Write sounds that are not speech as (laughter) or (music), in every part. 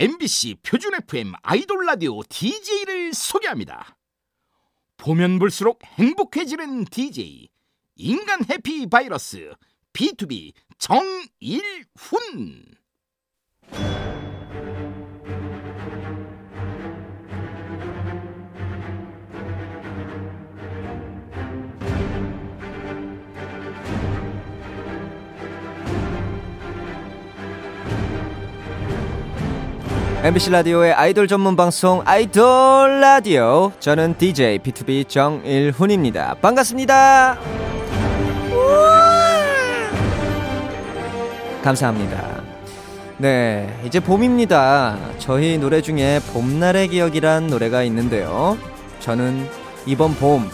MBC 표준 FM 아이돌 라디오 DJ를 소개합니다. 보면 볼수록 행복해지는 DJ 인간 해피 바이러스 B2B 정일훈 MBC 라디오의 아이돌 전문 방송 아이돌 라디오 저는 DJ B2B 정일훈입니다. 반갑습니다. 감사합니다. 네, 이제 봄입니다. 저희 노래 중에 봄날의 기억이란 노래가 있는데요. 저는 이번 봄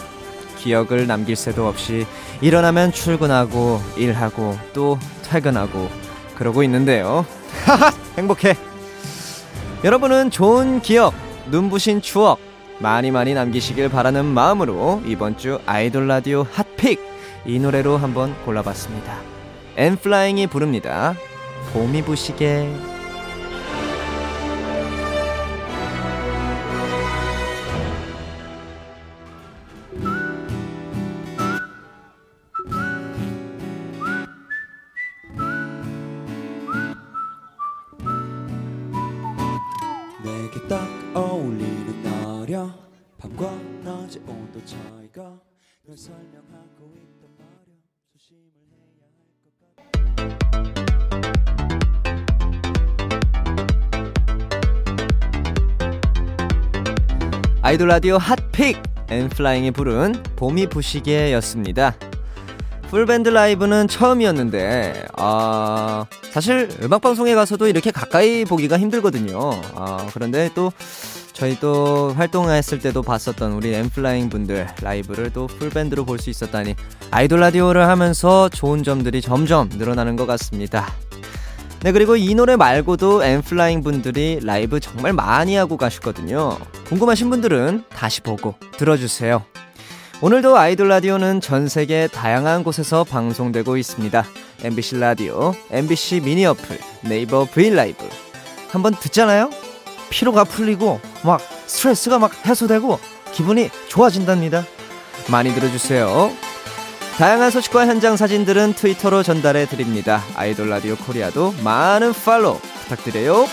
기억을 남길 새도 없이 일어나면 출근하고 일하고 또 퇴근하고 그러고 있는데요. (laughs) 행복해. 여러분은 좋은 기억, 눈부신 추억 많이 많이 남기시길 바라는 마음으로 이번 주 아이돌 라디오 핫픽 이 노래로 한번 골라봤습니다. 엔플라잉이 부릅니다. 봄이 부시게. 아이돌 라디오 hot pick 엔플라잉이 부른 봄이 부시게였습니다. full band 라이브는 처음이었는데 아 사실 음악 방송에 가서도 이렇게 가까이 보기가 힘들거든요. 아 그런데 또 저희 또 활동했을 때도 봤었던 우리 엔플라잉 분들 라이브를 또 full band로 볼 수 있었다니 아이돌 라디오를 하면서 좋은 점들이 점점 늘어나는 것 같습니다. 네, 그리고 이 노래 말고도 엔플라잉 분들이 라이브 정말 많이 하고 가셨거든요. 궁금하신 분들은 다시 보고 들어주세요. 오늘도 아이돌 라디오는 전 세계 다양한 곳에서 방송되고 있습니다. MBC 라디오, MBC 미니 어플, 네이버 브이라이브. 한번 듣잖아요? 피로가 풀리고 막 스트레스가 막 해소되고 기분이 좋아진답니다. 많이 들어주세요. 다양한 소식과 현장 사진들은 트위터로 전달해 드립니다. 아이돌 라디오 코리아도 많은 follow 부탁드려요.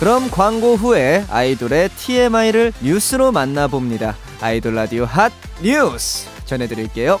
그럼 광고 후에 아이돌의 TMI를 뉴스로 만나봅니다. 아이돌 라디오 핫 뉴스 전해드릴게요.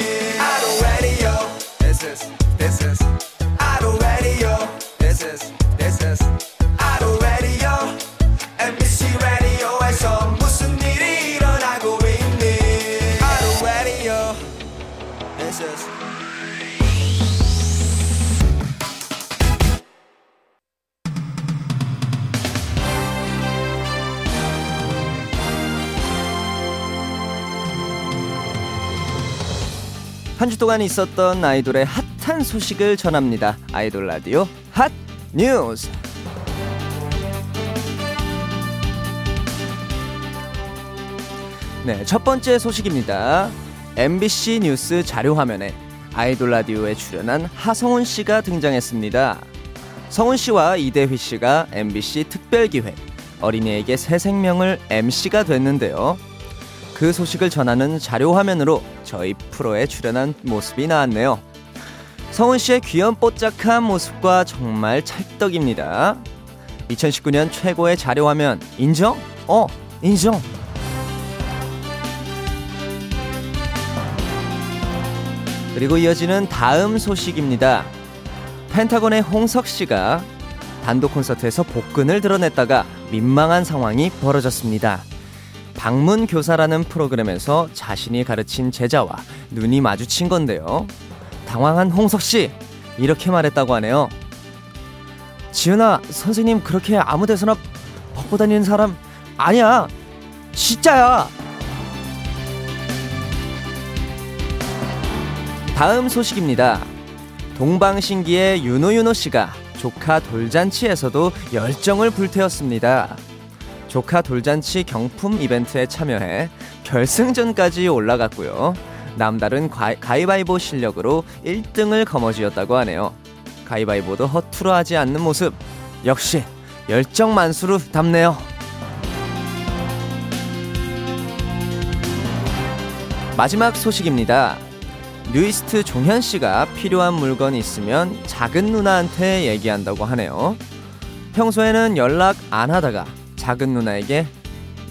한 주 동안 있었던 아이돌의 핫한 소식을 전합니다. 아이돌 라디오 핫 뉴스. 네, 첫 번째 소식입니다. MBC 뉴스 자료 화면에 아이돌 라디오에 출연한 하성훈 씨가 등장했습니다. 성훈 씨와 이대휘 씨가 MBC 특별 기획 어린이에게 새 생명을 MC가 됐는데요. 그 소식을 전하는 자료 화면으로 저희 프로에 출연한 모습이 나왔네요. 성훈 씨의 귀염 뽀짝한 모습과 정말 찰떡입니다. 2019년 최고의 자료 화면 인정? 어, 인정. 그리고 이어지는 다음 소식입니다. 펜타곤의 홍석 씨가 단독 콘서트에서 복근을 드러냈다가 민망한 상황이 벌어졌습니다. 방문 교사라는 프로그램에서 자신이 가르친 제자와 눈이 마주친 건데요. 당황한 홍석 씨 이렇게 말했다고 하네요. 지은아 선생님 그렇게 아무 데서나 갖고 다니는 사람 아니야. 진짜야. 다음 소식입니다. 동방신기의 윤호윤호 씨가 조카 돌잔치에서도 열정을 불태웠습니다. 조카 돌잔치 경품 이벤트에 참여해 결승전까지 올라갔고요. 남다른 가, 가위바위보 실력으로 1등을 거머쥐었다고 하네요. 가위바위보도 허투루 하지 않는 모습 역시 열정 만수로 답네요. 마지막 소식입니다. 뉴이스트 종현 씨가 필요한 물건이 있으면 작은 누나한테 얘기한다고 하네요. 평소에는 연락 안 하다가 작은 누나에게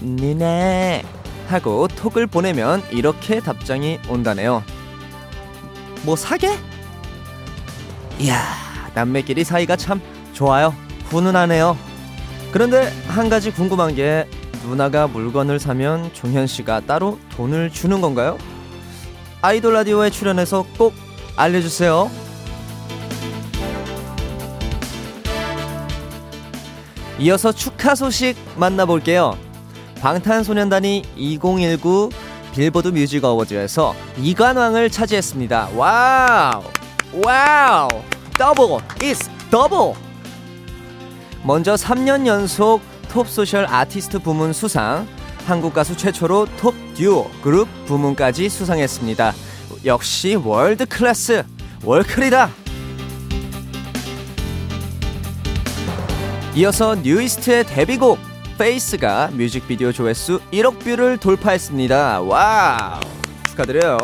니네 하고 톡을 보내면 이렇게 답장이 온다네요. 뭐 사게? 이야, 남매끼리 사이가 참 좋아요. 훈훈하네요. 그런데 한 가지 궁금한 게 누나가 물건을 사면 종현 씨가 따로 돈을 주는 건가요? 아이돌 라디오에 출연해서 꼭 알려주세요. 이어서 축하 소식 만나볼게요. 방탄소년단이 2019 빌보드 Music Awards에서 이관왕을 차지했습니다. Wow! Wow! Double! is double! 먼저 3년 연속 Top Social Artist 부문 수상, 한국 가수 최초로 Top Duo Group 부문까지 수상했습니다. 역시 world class 월클이다. 이어서 뉴이스트의 데뷔곡 Face가 뮤직비디오 조회수 1억 view를 돌파했습니다. Wow 축하드려요.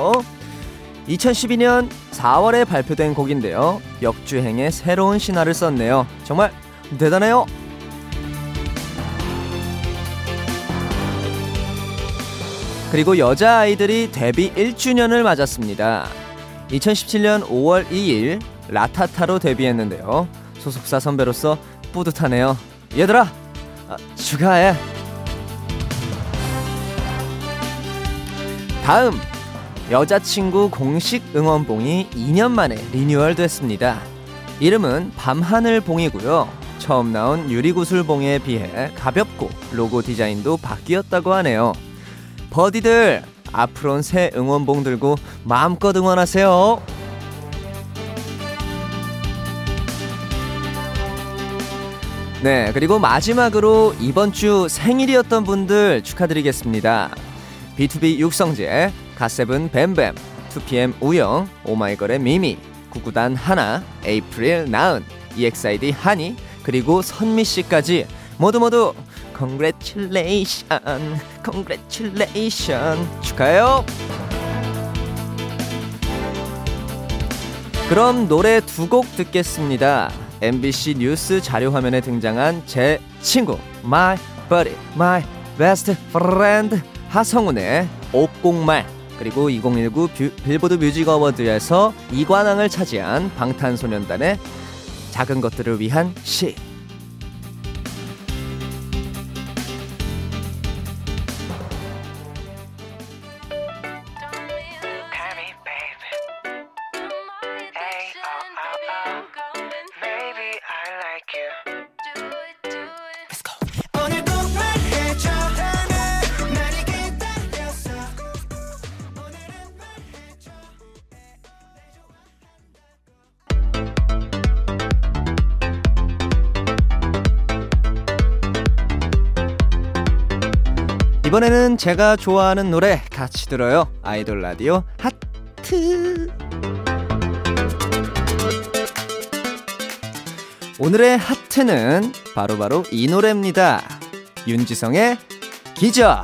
2012년 4월에 발표된 곡인데요. 역주행의 새로운 신화를 썼네요. 정말 대단해요. 그리고 여자아이들이 데뷔 1주년을 맞았습니다. 2017년 5월 2일 라타타로 데뷔했는데요. 소속사 선배로서 뿌듯하네요. 얘들아, 아, 축하해. 다음 여자친구 공식 응원봉이 2년 만에 리뉴얼 됐습니다. 이름은 밤하늘봉이고요. 처음 나온 유리구슬봉에 비해 가볍고 로고 디자인도 바뀌었다고 하네요. 버디들 앞으로는 새 응원봉 들고 마음껏 응원하세요. 네, 그리고 마지막으로 이번 주 생일이었던 분들 축하드리겠습니다. B2B 육성재, 가세븐 뱀뱀, 2PM 우영, 오마이걸의 미미, 구구단 하나, 에이프릴 나은, EXID 하니, 그리고 선미 씨까지 모두 모두 congratulation, congratulation 축하해요. 그럼 노래 두 곡 듣겠습니다. MBC 뉴스 자료 화면에 등장한 제 친구 My Buddy, My Best Friend 하성운의 오꼭말 그리고 2019 뷰, 빌보드 Music Award에서 이관왕을 차지한 방탄소년단의 작은 것들을 위한 시 이번에는 제가 좋아하는 노래 같이 들어요. 아이돌 라디오 하트. 오늘의 하트는 바로 바로 이 노래입니다. 윤지성의 기적.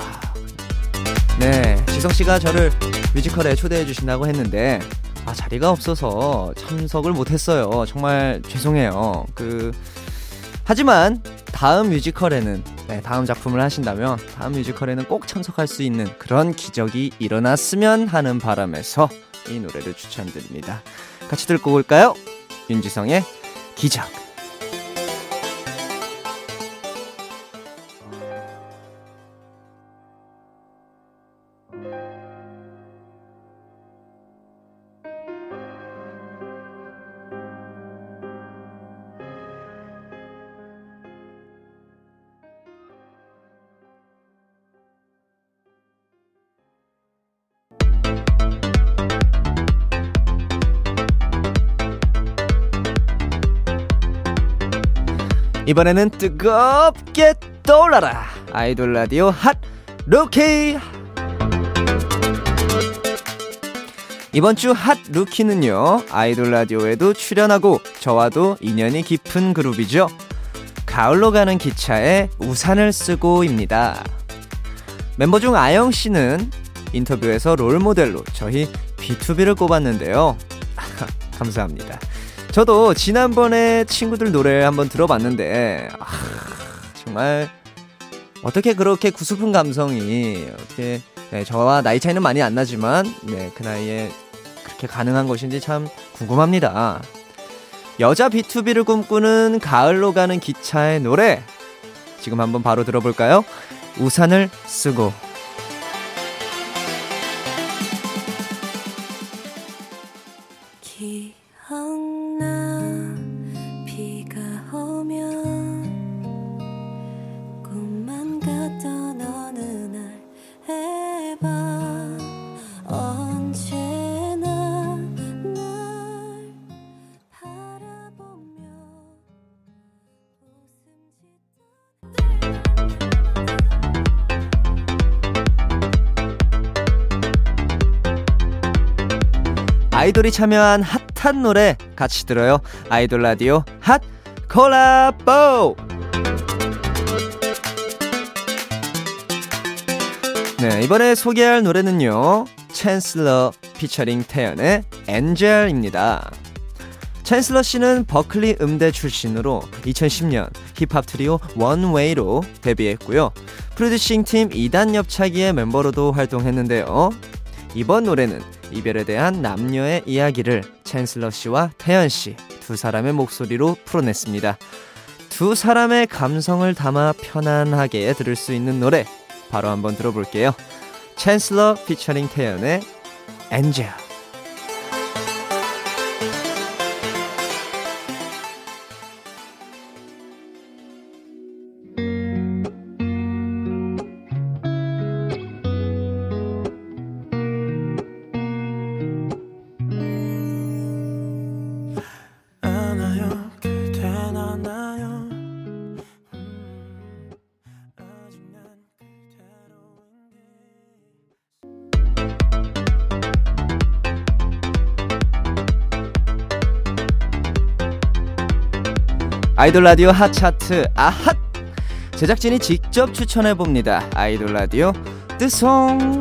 네, 지성 씨가 저를 뮤지컬에 초대해 주신다고 했는데 아, 자리가 없어서 참석을 못 했어요. 정말 죄송해요. 그 하지만 다음 뮤지컬에는 네, 다음 작품을 하신다면 다음 뮤지컬에는 꼭 참석할 수 있는 그런 기적이 일어났으면 하는 바람에서 이 노래를 추천드립니다. 같이 듣고 올까요? 윤지성의 기적. 이번에는 뜨겁게 떠올라라. 아이돌 라디오 hot rookie. 이번 주 hot rookie는요 아이돌 라디오에도 출연하고 저와도 인연이 깊은 그룹이죠. 가을로 가는 기차에 우산을 쓰고입니다. 멤버 중 아영 씨는 인터뷰에서 role model로 저희 BTOB를 꼽았는데요. (laughs) 감사합니다 저도 지난번에 친구들 노래 한번 들어봤는데 아, 정말 어떻게 그렇게 구슬픈 감성이 어떻게 네, 저와 나이 차이는 많이 안 나지만 네, 그 나이에 그렇게 가능한 것인지 참 궁금합니다. 여자 B2B를 꿈꾸는 가을로 가는 기차의 노래 지금 한번 바로 들어볼까요? 우산을 쓰고 아이돌이 참여한 핫한 노래 같이 들어요. 아이돌 라디오 hot collabo. 네, 이번에 소개할 노래는요. 챈슬러 피처링 태연의 Angel입니다. 챈슬러 씨는 버클리 음대 출신으로 2010년 힙합 트리오 원웨이로 데뷔했고요. producing 팀 이단옆차기의 멤버로도 활동했는데요. 이번 노래는 이별에 대한 남녀의 이야기를 챈슬러 씨와 태연 씨 두 사람의 목소리로 풀어냈습니다. 두 사람의 감성을 담아 편안하게 들을 수 있는 노래 바로 한번 들어볼게요. 챈슬러 피처링 태연의 엔젤 아이돌 라디오 핫 차트 아핫 제작진이 직접 추천해 봅니다. 아이돌 라디오 뜨송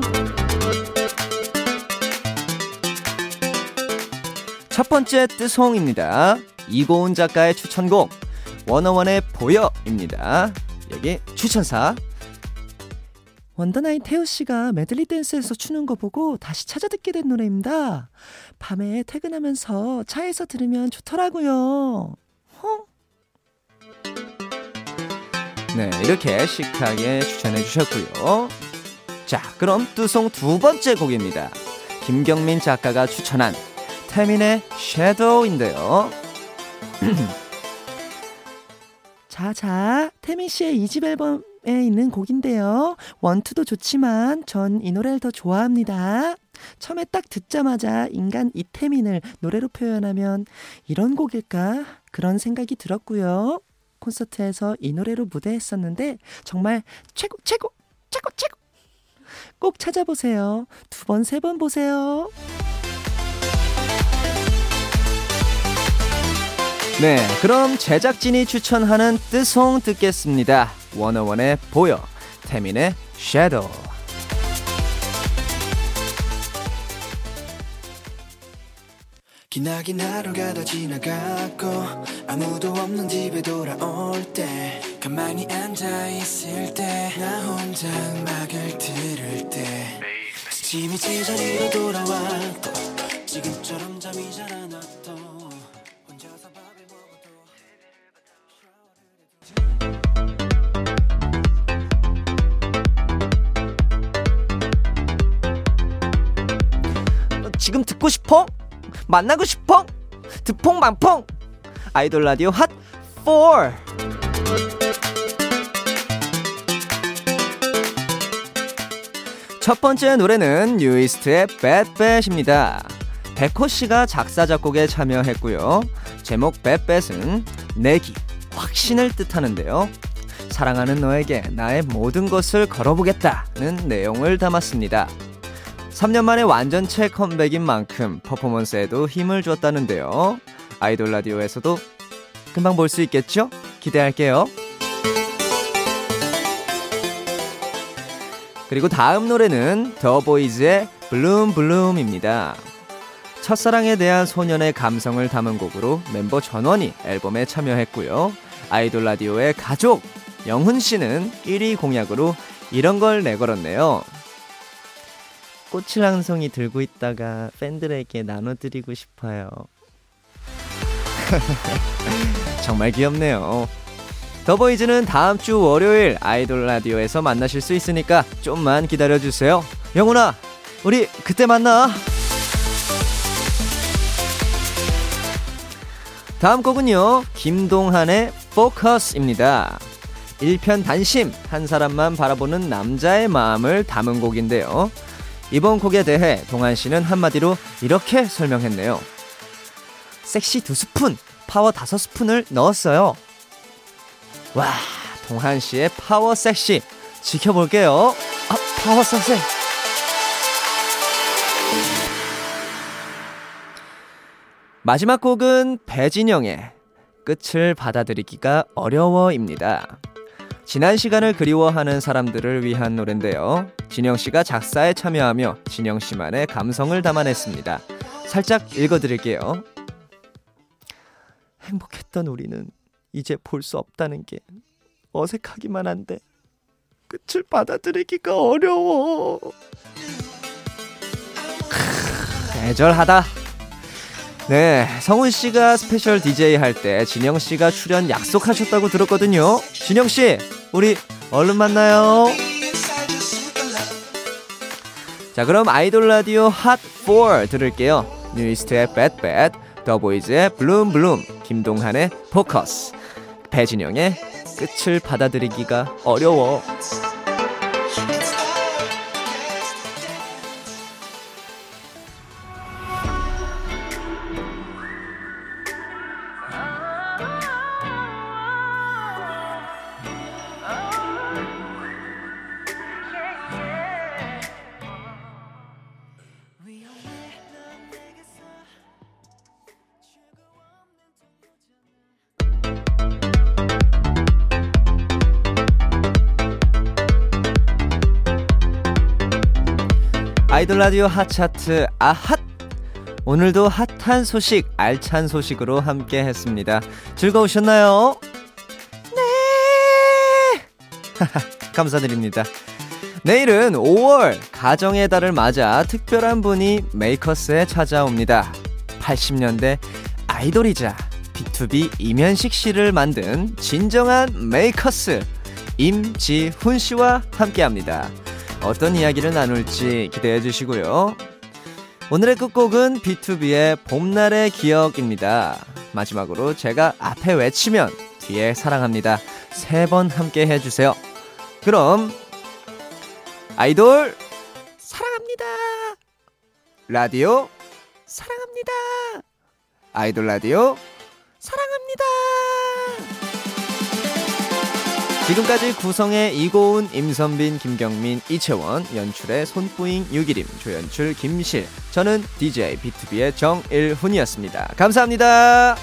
첫 번째 뜨송입니다. 이고은 작가의 추천곡 워너원의 보여입니다. 여기 추천사 원더나인 태우 씨가 메들리 댄스에서 추는 거 보고 다시 찾아 듣게 된 노래입니다. 밤에 퇴근하면서 차에서 들으면 좋더라고요. 헝. 네, 이렇게 시크하게 추천해 주셨고요. 자, 그럼 뚜송 두 번째 곡입니다. 김경민 작가가 추천한 태민의 섀도우인데요. 자자, (clears throat) 태민 씨의 이 집 앨범에 있는 곡인데요. 원투도 좋지만 전 이 노래를 더 좋아합니다. 처음에 딱 듣자마자 인간 이태민을 노래로 표현하면 이런 곡일까? 그런 생각이 들었고요. 콘서트에서 이 노래로 무대했었는데 정말 최고 최고 최고 최고 꼭 찾아보세요. 두 번 세 번 보세요. 네, 그럼 제작진이 추천하는 뜨송 듣겠습니다. 원어원의 보여, 태민의 섀도우. 기나긴 하루가 다 지나갔고 아무도 없는 집에 돌아올 때 가만히 앉아 있을 때 나 혼자 음악을 들을 때 짐이 제자리로 돌아와 또 지금처럼 잠이 잘 안 왔도 혼자서 밥을 먹어도 어, 지금 듣고 싶어? 만나고 싶어? 드퐁만퐁 아이돌 라디오 핫 4. 첫 번째 노래는 뉴이스트의 Bad입니다. 백호 씨가 작사 작곡에 참여했고요. 제목 Bad은 내기, 확신을 뜻하는데요. 사랑하는 너에게 나의 모든 것을 걸어보겠다는 내용을 담았습니다. 3년 만에 완전체 컴백인 만큼 퍼포먼스에도 힘을 줬다는데요. 아이돌 라디오에서도 금방 볼 수 있겠죠? 기대할게요. 그리고 다음 노래는 더보이즈의 블룸 블룸입니다. 첫사랑에 대한 소년의 감성을 담은 곡으로 멤버 전원이 앨범에 참여했고요. 아이돌 라디오의 가족 영훈 씨는 1위 공약으로 이런 걸 내걸었네요. 꽃을 한 송이 들고 있다가 팬들에게 나눠드리고 싶어요. (laughs) 정말 귀엽네요. 더보이즈는 다음 주 월요일 아이돌 라디오에서 만나실 수 있으니까 좀만 기다려주세요. 영훈아, 우리 그때 만나. 다음 곡은요, 김동한의 포커스입니다. 일편단심, 한 사람만 바라보는 남자의 마음을 담은 곡인데요. 이번 곡에 대해 동한 씨는 한마디로 이렇게 설명했네요. 섹시 두 스푼, 파워 다섯 스푼을 넣었어요. 와, 동한 씨의 파워 섹시 지켜볼게요. 아, 파워 섹시. 마지막 곡은 배진영의 끝을 받아들이기가 어려워입니다. 지난 시간을 그리워하는 사람들을 위한 노래인데요. 진영 씨가 작사에 참여하며 진영 씨만의 감성을 담아냈습니다. 살짝 읽어드릴게요. 행복했던 우리는 이제 볼 수 없다는 게 어색하기만 한데 끝을 받아들이기가 어려워. 크, 애절하다. 네, 성훈 씨가 special DJ 할 때 진영 씨가 출연 약속하셨다고 들었거든요. 진영 씨, 우리 얼른 만나요. 자, 그럼 아이돌 라디오 핫4 들을게요. 뉴이스트의 Bad, 더보이즈의 Bloom Bloom, 김동한의 포커스, 배진영의 끝을 받아들이기가 어려워. 아이돌 라디오 hot차트 아핫! 오늘도 핫한 소식 알찬 소식으로 함께 했습니다. 즐거우셨나요? 네! (laughs) 감사드립니다. 내일은 5월 가정의 달을 맞아 특별한 분이 makers에 찾아옵니다. 80년대 아이돌이자 BTOB 임현식 씨를 만든 진정한 makers 임지훈 씨와 함께합니다. 어떤 이야기를 나눌지 기대해 주시고요. 오늘의 끝곡은 B2B의 봄날의 기억입니다. 마지막으로 제가 앞에 외치면 뒤에 사랑합니다. 세 번 함께 해주세요. 그럼 아이돌 사랑합니다. 라디오 사랑합니다. 아이돌 라디오 사랑합니다. 지금까지 구성의 이고은, 임선빈, 김경민, 이채원, 연출의 손뿌잉, 유기림, 조연출, 김실, 저는 DJ B2B의 정일훈이었습니다. 감사합니다.